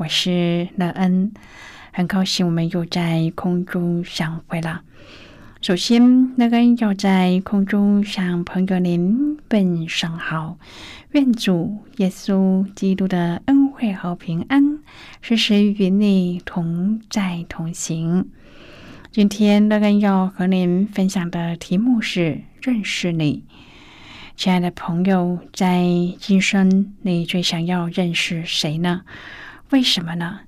我是乐恩，很高兴我们又在空中相会了。首先，乐恩要在空中向朋友您问声好，愿主耶稣基督的恩惠和平安时时与你同在同行。今天，乐恩要和您分享的题目是认识你，亲爱的朋友，在今生你最想要认识谁呢？为什么呢？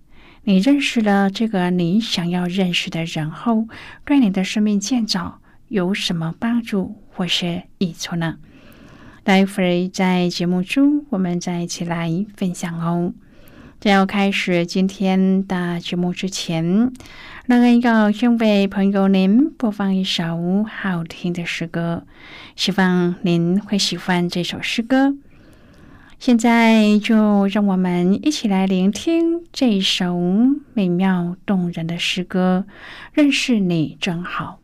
你认识了这个你想要认识的人后，对你的生命建造有什么帮助或是益处呢？待会儿在节目中，我们再一起来分享哦。在要开始今天的节目之前，那个要先为朋友您播放一首好听的诗歌，希望您会喜欢这首诗歌。现在就让我们一起来聆听这首美妙动人的诗歌。认识你真好。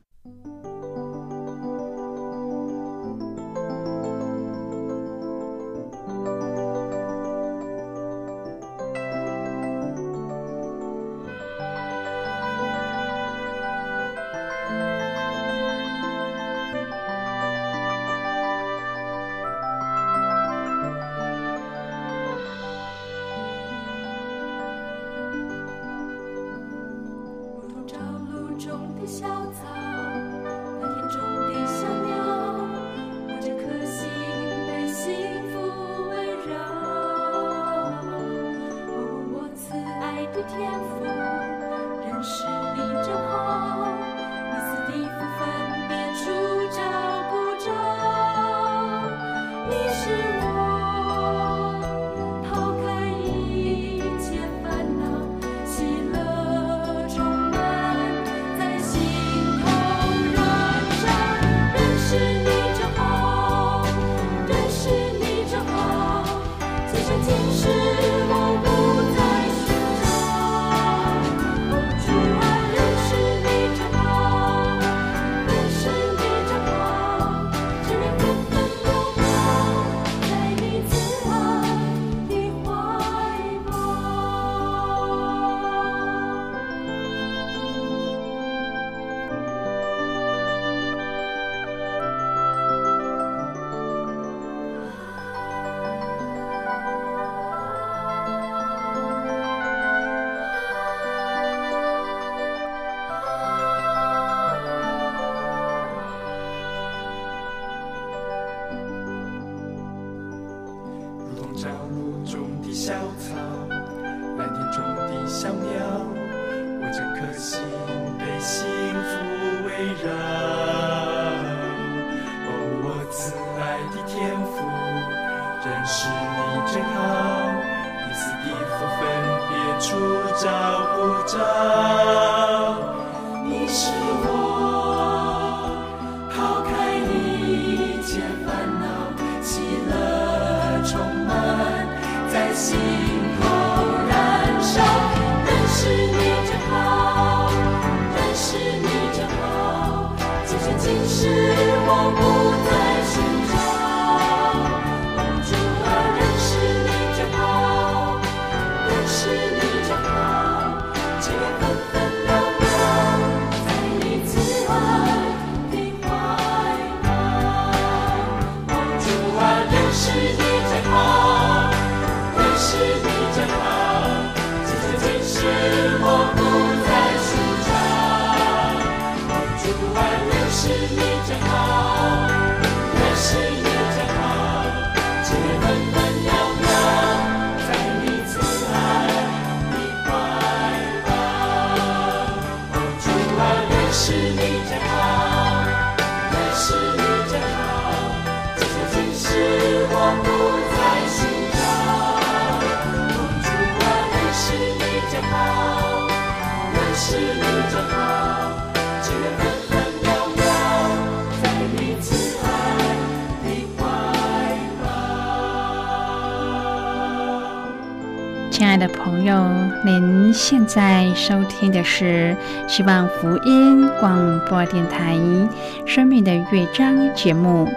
朋友，您现在收听的是希望福音广播电台《生命的乐章》节目。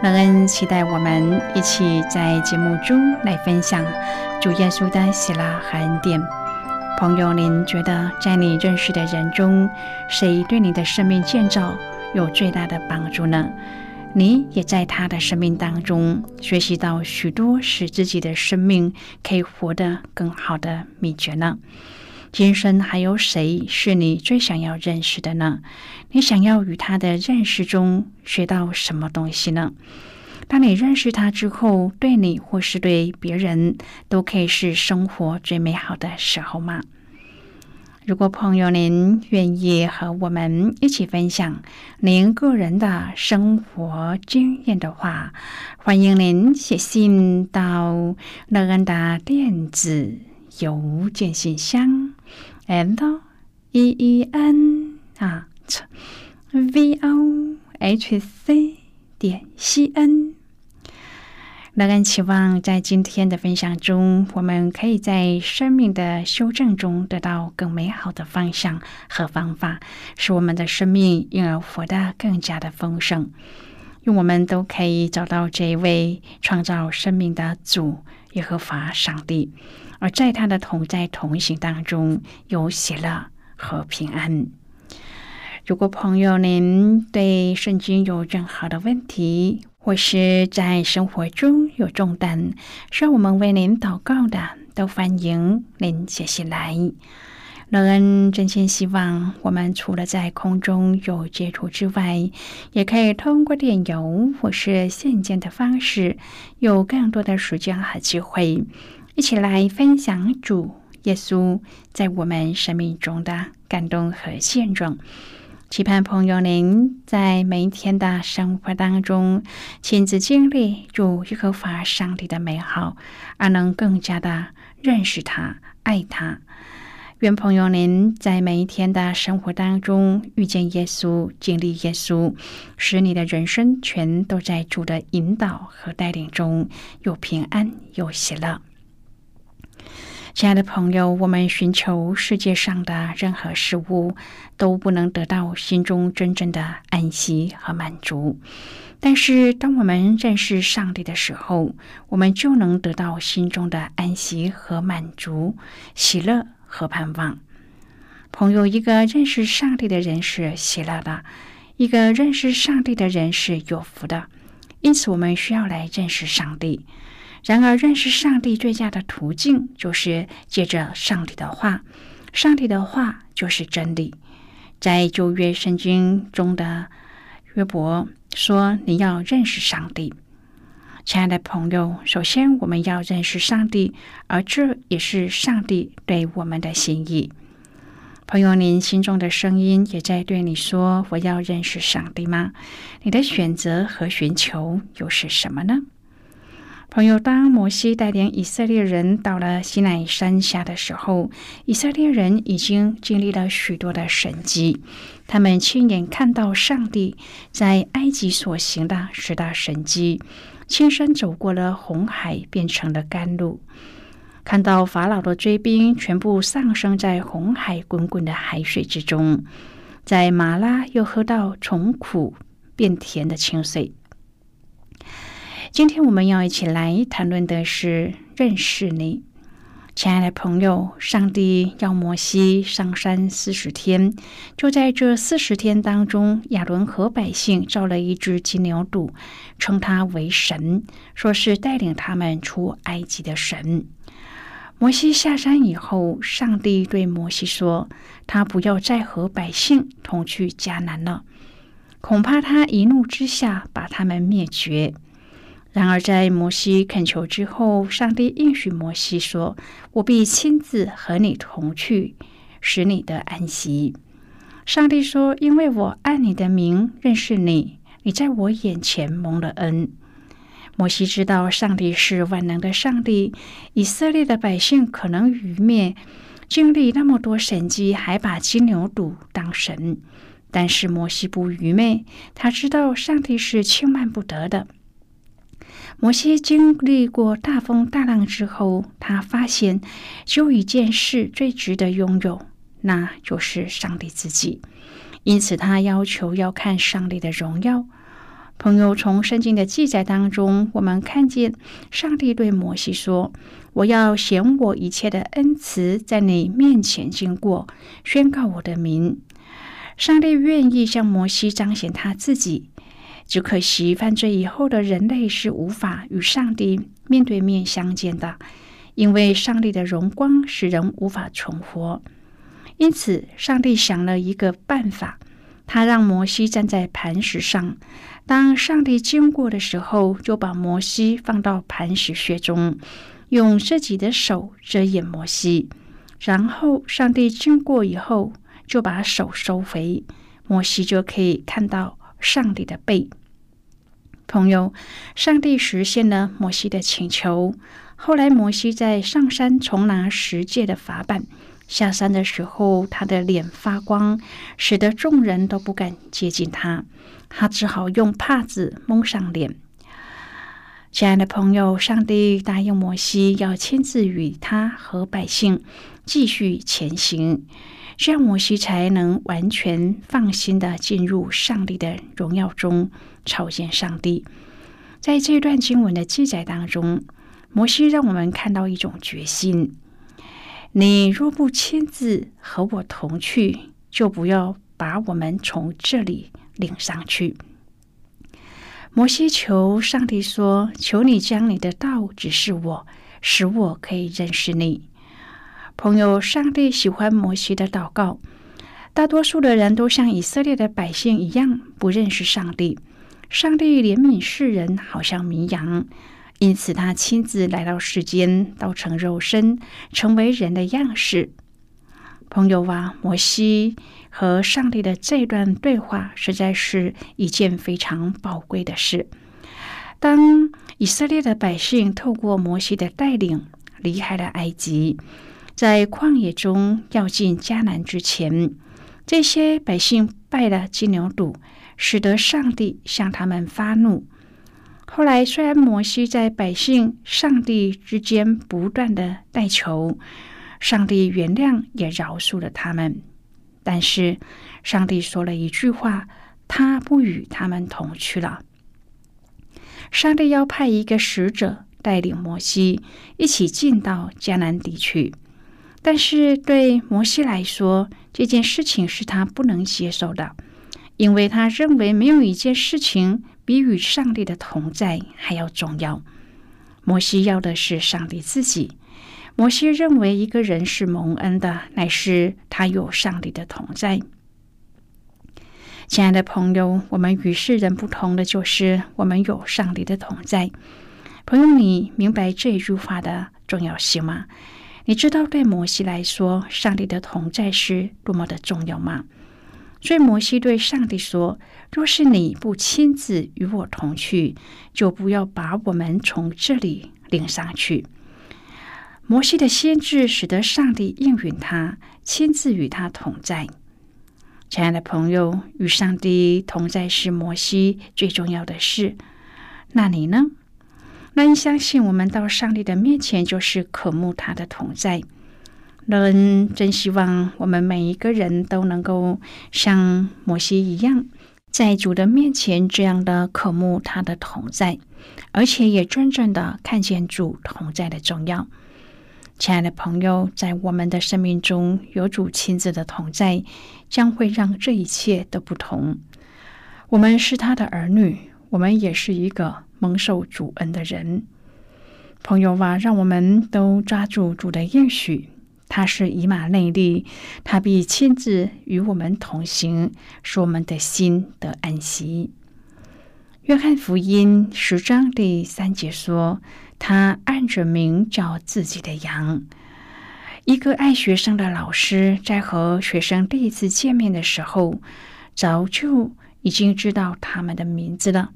乐恩期待我们一起在节目中来分享主耶稣的喜乐和恩典。朋友，您觉得在你认识的人中，谁对你的生命建造有最大的帮助呢？你也在他的生命当中学习到许多使自己的生命可以活得更好的秘诀呢？今生还有谁是你最想要认识的呢？你想要与他的认识中学到什么东西呢？当你认识他之后，对你或是对别人都可以是生活最美好的时候吗？如果朋友您愿意和我们一起分享您个人的生活经验的话，欢迎您写信到乐恩的电子邮件信箱。and e e n 啊，v o h c 点 c n。乐恩期望在今天的分享中，我们可以在生命的修正中得到更美好的方向和方法，使我们的生命因而活得更加的丰盛。愿我们都可以找到这一位创造生命的主耶和华上帝。而在他的同在同行当中，有喜乐和平安。如果朋友您对圣经有任何的问题，或是在生活中有重担，需要我们为您祷告的，都欢迎您写信来。乐恩真心希望，我们除了在空中有接触之外，也可以通过电邮或是信件的方式，有更多的时间和机会。一起来分享主耶稣在我们生命中的感动和现状。期盼朋友您在每一天的生活当中亲自经历主耶和华上帝的美好，而能更加的认识他、爱他。愿朋友您在每一天的生活当中遇见耶稣、经历耶稣，使你的人生全都在主的引导和带领中，有平安、有喜乐。亲爱的朋友，我们寻求世界上的任何事物，都不能得到心中真正的安息和满足。但是，当我们认识上帝的时候，我们就能得到心中的安息和满足、喜乐和盼望。朋友，一个认识上帝的人是喜乐的，一个认识上帝的人是有福的。因此，我们需要来认识上帝。然而，认识上帝最佳的途径就是借着上帝的话。上帝的话就是真理。在旧约圣经中的约伯说：“你要认识上帝。”亲爱的朋友，首先我们要认识上帝，而这也是上帝对我们的心意。朋友，您心中的声音也在对你说：“我要认识上帝吗？”你的选择和寻求又是什么呢？朋友，当摩西带领以色列人到了西奈山下的时候，以色列人已经经历了许多的神迹。他们亲眼看到上帝在埃及所行的十大神迹，亲身走过了红海，变成了甘露；看到法老的追兵全部丧生在红海滚滚的海水之中，在马拉又喝到从苦变甜的清水。今天我们要一起来谈论的是认识你，亲爱的朋友。上帝要摩西上山四十天，就在这四十天当中，亚伦和百姓造了一只金牛犊，称他为神，说是带领他们出埃及的神。摩西下山以后，上帝对摩西说：“他不要再和百姓同去迦南了，恐怕他一怒之下把他们灭绝。”然而，在摩西恳求之后，上帝应许摩西说：“我必亲自和你同去，使你得安息。”上帝说：“因为我按你的名认识你，你在我眼前蒙了恩。”摩西知道上帝是万能的上帝，以色列的百姓可能愚灭，经历那么多神迹，还把金牛犊当神。但是摩西不愚昧，他知道上帝是轻慢不得的。摩西经历过大风大浪之后，他发现只有一件事最值得拥有，那就是上帝自己。因此，他要求要看上帝的荣耀。朋友，从圣经的记载当中，我们看见上帝对摩西说：“我要显我一切的恩慈在你面前经过，宣告我的名。”上帝愿意向摩西彰显他自己。只可惜，犯罪以后的人类是无法与上帝面对面相见的，因为上帝的荣光使人无法存活。因此，上帝想了一个办法，他让摩西站在磐石上。当上帝经过的时候，就把摩西放到磐石穴中，用自己的手遮掩摩西。然后，上帝经过以后，就把手收回，摩西就可以看到。上帝的背，朋友，上帝实现了摩西的请求。后来，摩西在上山重拿十诫的法板，下山的时候，他的脸发光，使得众人都不敢接近他。他只好用帕子蒙上脸。亲爱的朋友，上帝答应摩西要亲自与他和百姓继续前行。这样，摩西才能完全放心的进入上帝的荣耀中朝见上帝。在这段经文的记载当中，摩西让我们看到一种决心：你若不亲自和我同去，就不要把我们从这里领上去。摩西求上帝说：“求你将你的道指示我，使我可以认识你。”朋友，上帝喜欢摩西的祷告。大多数的人都像以色列的百姓一样，不认识上帝。上帝怜悯世人，好像绵羊，因此他亲自来到世间，道成肉身，成为人的样式。朋友啊，摩西和上帝的这段对话，实在是一件非常宝贵的事。当以色列的百姓透过摩西的带领，离开了埃及。在旷野中要进迦南之前，这些百姓拜了金牛犊，使得上帝向他们发怒。后来，虽然摩西在百姓、上帝之间不断的代求，上帝原谅也饶恕了他们，但是上帝说了一句话：他不与他们同去了。上帝要派一个使者带领摩西一起进到迦南地区。但是对摩西来说，这件事情是他不能接受的，因为他认为没有一件事情比与上帝的同在还要重要。摩西要的是上帝自己。摩西认为一个人是蒙恩的，乃是他有上帝的同在。亲爱的朋友，我们与世人不同的就是我们有上帝的同在。朋友，你明白这句话的重要性吗？你知道对摩西来说，上帝的同在是多么的重要吗？所以摩西对上帝说：“若是你不亲自与我同去，就不要把我们从这里领上去。”摩西的先知使得上帝应允他，亲自与他同在。亲爱的朋友，与上帝同在是摩西最重要的事。那你呢？那你相信，我们到上帝的面前就是渴慕他的同在。人真希望我们每一个人都能够像摩西一样，在主的面前这样的渴慕他的同在，而且也真正的看见主同在的重要。亲爱的朋友，在我们的生命中有主亲自的同在，将会让这一切都不同。我们是他的儿女，我们也是一个。蒙受主恩的人，朋友啊，让我们都抓住主的应许。他是以马内利，他必亲自与我们同行，使我们的心得安息。约翰福音十章第三节说：“他按着名叫自己的羊。”一个爱学生的老师在和学生第一次见面的时候，早就已经知道他们的名字了。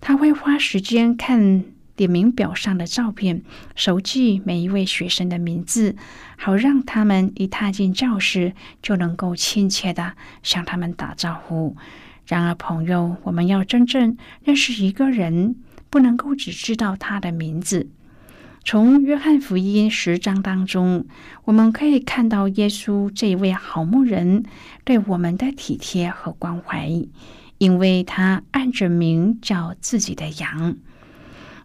他会花时间看点名表上的照片，熟记每一位学生的名字，好让他们一踏进教室就能够亲切的向他们打招呼。然而，朋友，我们要真正认识一个人，不能够只知道他的名字。从约翰福音十章当中，我们可以看到耶稣这一位好牧人对我们的体贴和关怀，因为他按着名叫自己的羊。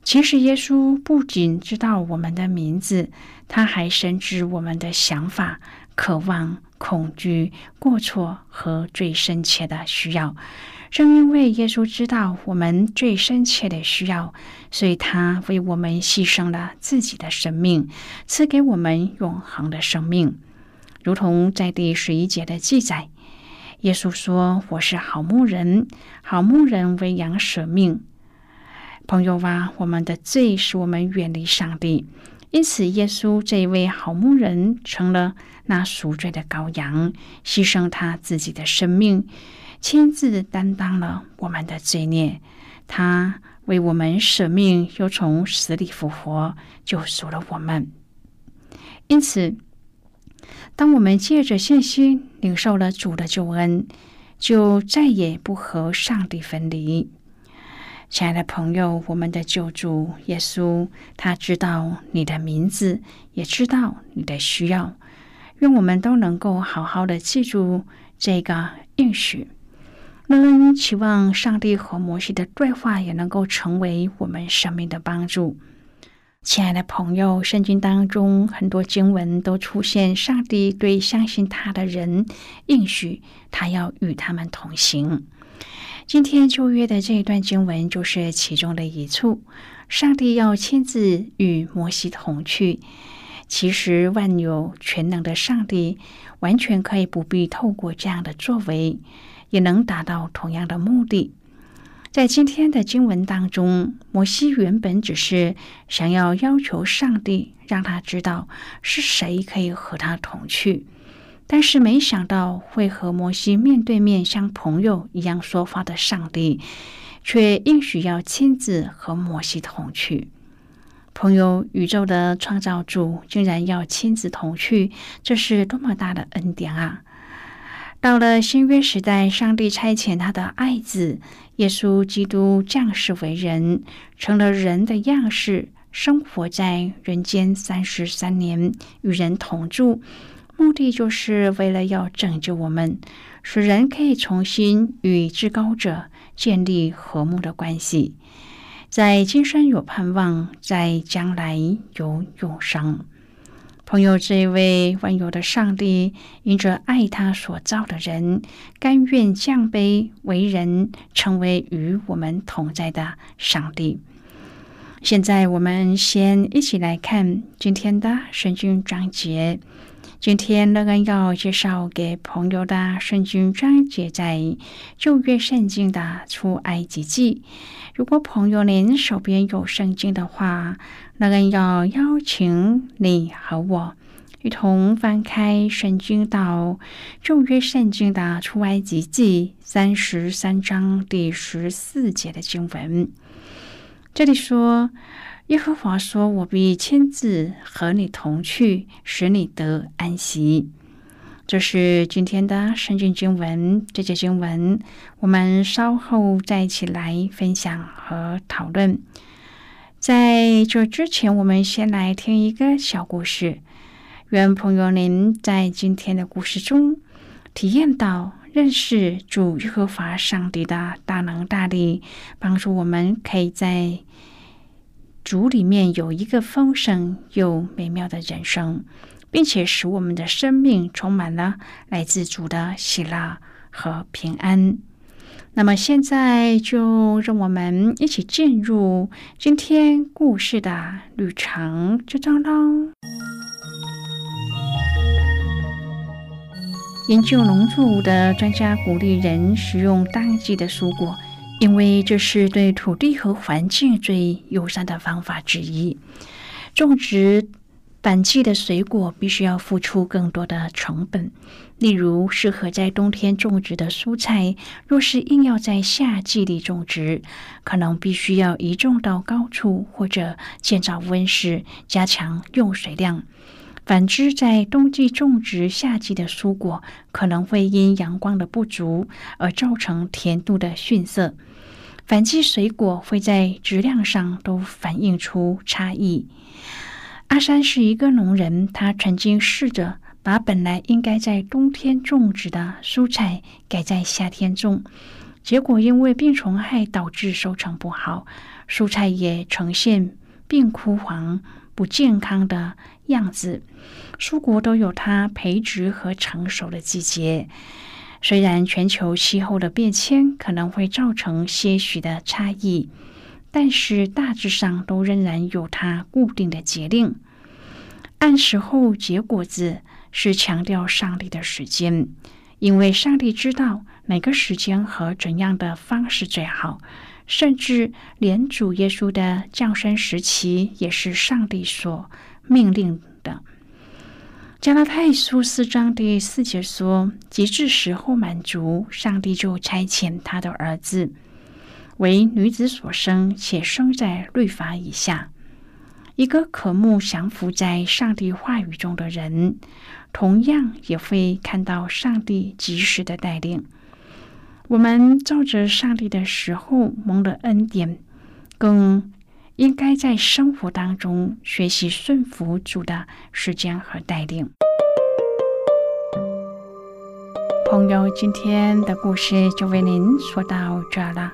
其实，耶稣不仅知道我们的名字，他还深知我们的想法、渴望。恐惧、过错和最深切的需要，正因为耶稣知道我们最深切的需要，所以他为我们牺牲了自己的生命，赐给我们永恒的生命。如同在第十一节的记载，耶稣说：“我是好牧人，好牧人为羊舍命。”朋友啊，我们的罪使我们远离上帝。因此，耶稣这一位好牧人成了那赎罪的羔羊，牺牲他自己的生命，亲自担当了我们的罪孽。他为我们舍命，又从死里复活，救赎了我们。因此，当我们借着信心领受了主的救恩，就再也不和上帝分离。亲爱的朋友，我们的救主耶稣，他知道你的名字，也知道你的需要。愿我们都能够好好的记住这个应许。乐恩期望上帝和摩西的对话也能够成为我们生命的帮助。亲爱的朋友，圣经当中很多经文都出现上帝对相信他的人应许，他要与他们同行。今天旧约的这一段经文就是其中的一处，上帝要亲自与摩西同去。其实万有全能的上帝完全可以不必透过这样的作为，也能达到同样的目的。在今天的经文当中，摩西原本只是想要要求上帝让他知道是谁可以和他同去。但是没想到会和摩西面对面像朋友一样说话的上帝，却应许要亲自和摩西同去。朋友，宇宙的创造主竟然要亲自同去，这是多么大的恩典啊！到了新约时代，上帝差遣他的爱子耶稣基督降世为人，成了人的样式，生活在人间三十三年，与人同住。目的就是为了要拯救我们，使人可以重新与至高者建立和睦的关系，在今生有盼望，在将来有永生。朋友，这位万有的上帝，因着爱他所造的人，甘愿降卑为人，成为与我们同在的上帝。现在，我们先一起来看今天的圣经章节。今天乐恩要介绍给朋友的圣经章节在旧约圣经的出埃及记。如果朋友您手边有圣经的话，乐恩要邀请你和我一同翻开圣经到旧约圣经的出埃及记三十三章第十四节的经文。这里说。耶和华说：“我必亲自和你同去，使你得安息。”这是今天的圣经经文。这节经文我们稍后再一起来分享和讨论。在这之前，我们先来听一个小故事。愿朋友您在今天的故事中体验到认识主耶和华上帝的大能大力，帮助我们可以在。主里面有一个丰盛又美妙的人生，并且使我们的生命充满了来自主的喜乐和平安。那么，现在就让我们一起进入今天故事的旅程之中喽。研究农作物的专家鼓励人食用当季的蔬果。因为这是对土地和环境最友善的方法之一。种植反季的水果必须要付出更多的成本。例如，适合在冬天种植的蔬菜，若是硬要在夏季里种植，可能必须要移种到高处，或者建造温室，加强用水量。反之，在冬季种植夏季的蔬果，可能会因阳光的不足而造成甜度的逊色。反季水果会在质量上都反映出差异。阿山是一个农人，他曾经试着。把本来应该在冬天种植的蔬菜改在夏天种，结果因为病虫害导致收成不好，蔬菜也呈现病枯黄、不健康的样子。蔬果都有它培植和成熟的季节。虽然全球气候的变迁可能会造成些许的差异，但是大致上都仍然有它固定的节令，按时候结果子。是强调上帝的时间，因为上帝知道哪个时间和怎样的方式最好，甚至连主耶稣的降生时期也是上帝所命令的。加拉太书四章第四节说：“极致时候满足，上帝就差遣他的儿子为女子所生，且生在律法以下，一个渴慕降服在上帝话语中的人。”同样也会看到上帝及时的带领。我们照着上帝的时候蒙的恩典，更应该在生活当中学习顺服主的时间和带领。朋友，今天的故事就为您说到这了。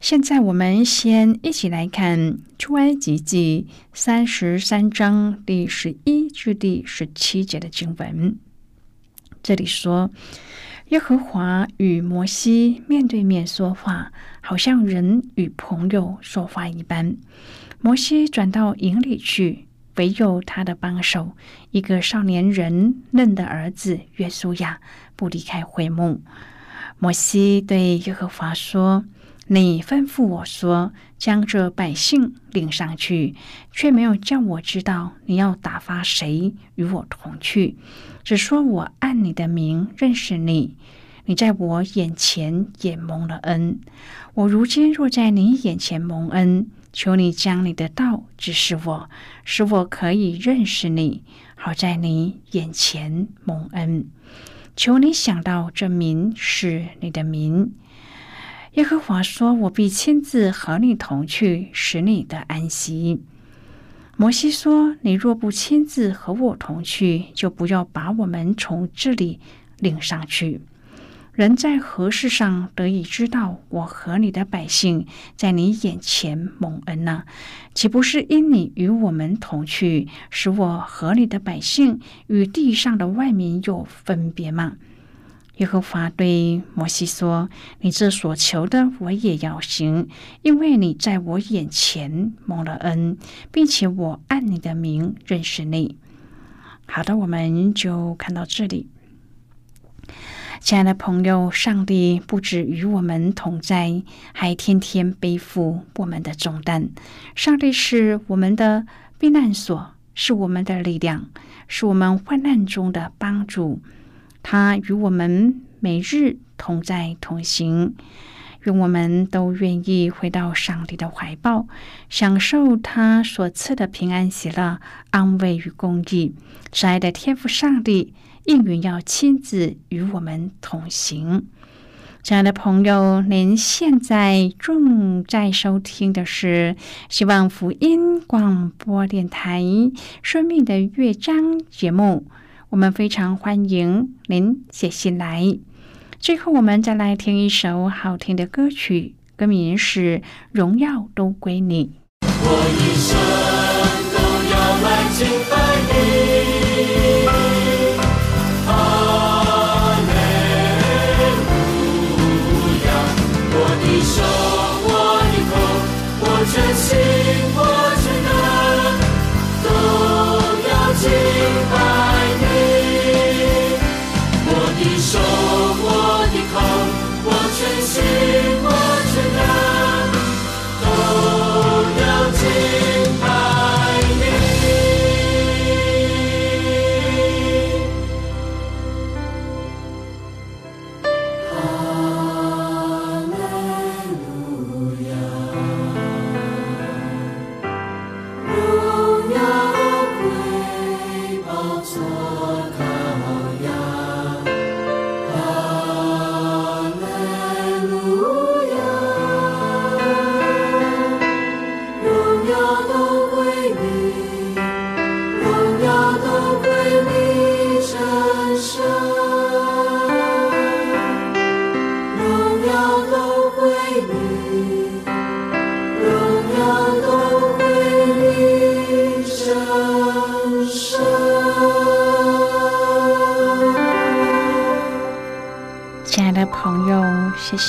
现在，我们先一起来看《出埃及记》三十三章第十一至第十七节的经文。这里说，耶和华与摩西面对面说话，好像人与朋友说话一般。摩西转到营里去，唯有他的帮手，一个少年人嫩的儿子约书亚，不离开会幕。摩西对耶和华说：“你吩咐我说，将这百姓领上去，却没有叫我知道你要打发谁与我同去。”只说我按你的名认识你，你在我眼前也蒙了恩。我如今若在你眼前蒙恩，求你将你的道指示我，使我可以认识你，好在你眼前蒙恩。求你想到这名是你的名。耶和华说：“我必亲自和你同去，使你的安息。”摩西说：“你若不亲自和我同去，就不要把我们从这里领上去。人在何事上得以知道我和你的百姓在你眼前蒙恩呢？岂不是因你与我们同去，使我和你的百姓与地上的外民有分别吗？”耶和华对摩西说：“你这所求的，我也要行，因为你在我眼前蒙了恩，并且我按你的名认识你。”好的，我们就看到这里。亲爱的朋友，上帝不止与我们同在，还天天背负我们的重担。上帝是我们的避难所，是我们的力量，是我们患难中的帮助。他与我们每日同在同行，愿我们都愿意回到上帝的怀抱，享受他所赐的平安、喜乐、安慰与公义。慈爱的天父上帝应允要亲自与我们同行。亲爱的朋友，您现在正在收听的是希望福音广播电台《生命的乐章》节目。我们非常欢迎您写信来。最后，我们再来听一首好听的歌曲，歌名是《荣耀都归你》。我一生都要来敬拜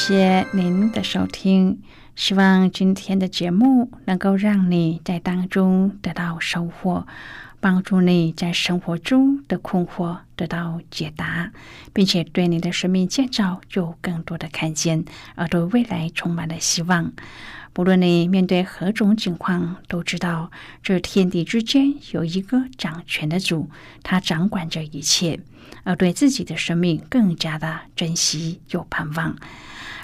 谢谢您的收听。希望今天的节目能够让你在当中得到收获，帮助你在生活中的困惑得到解答，并且对你的生命建造有更多的看见，而对未来充满了希望。不论你面对何种境况，都知道这天地之间有一个掌权的主，他掌管着一切，而对自己的生命更加的珍惜有盼望。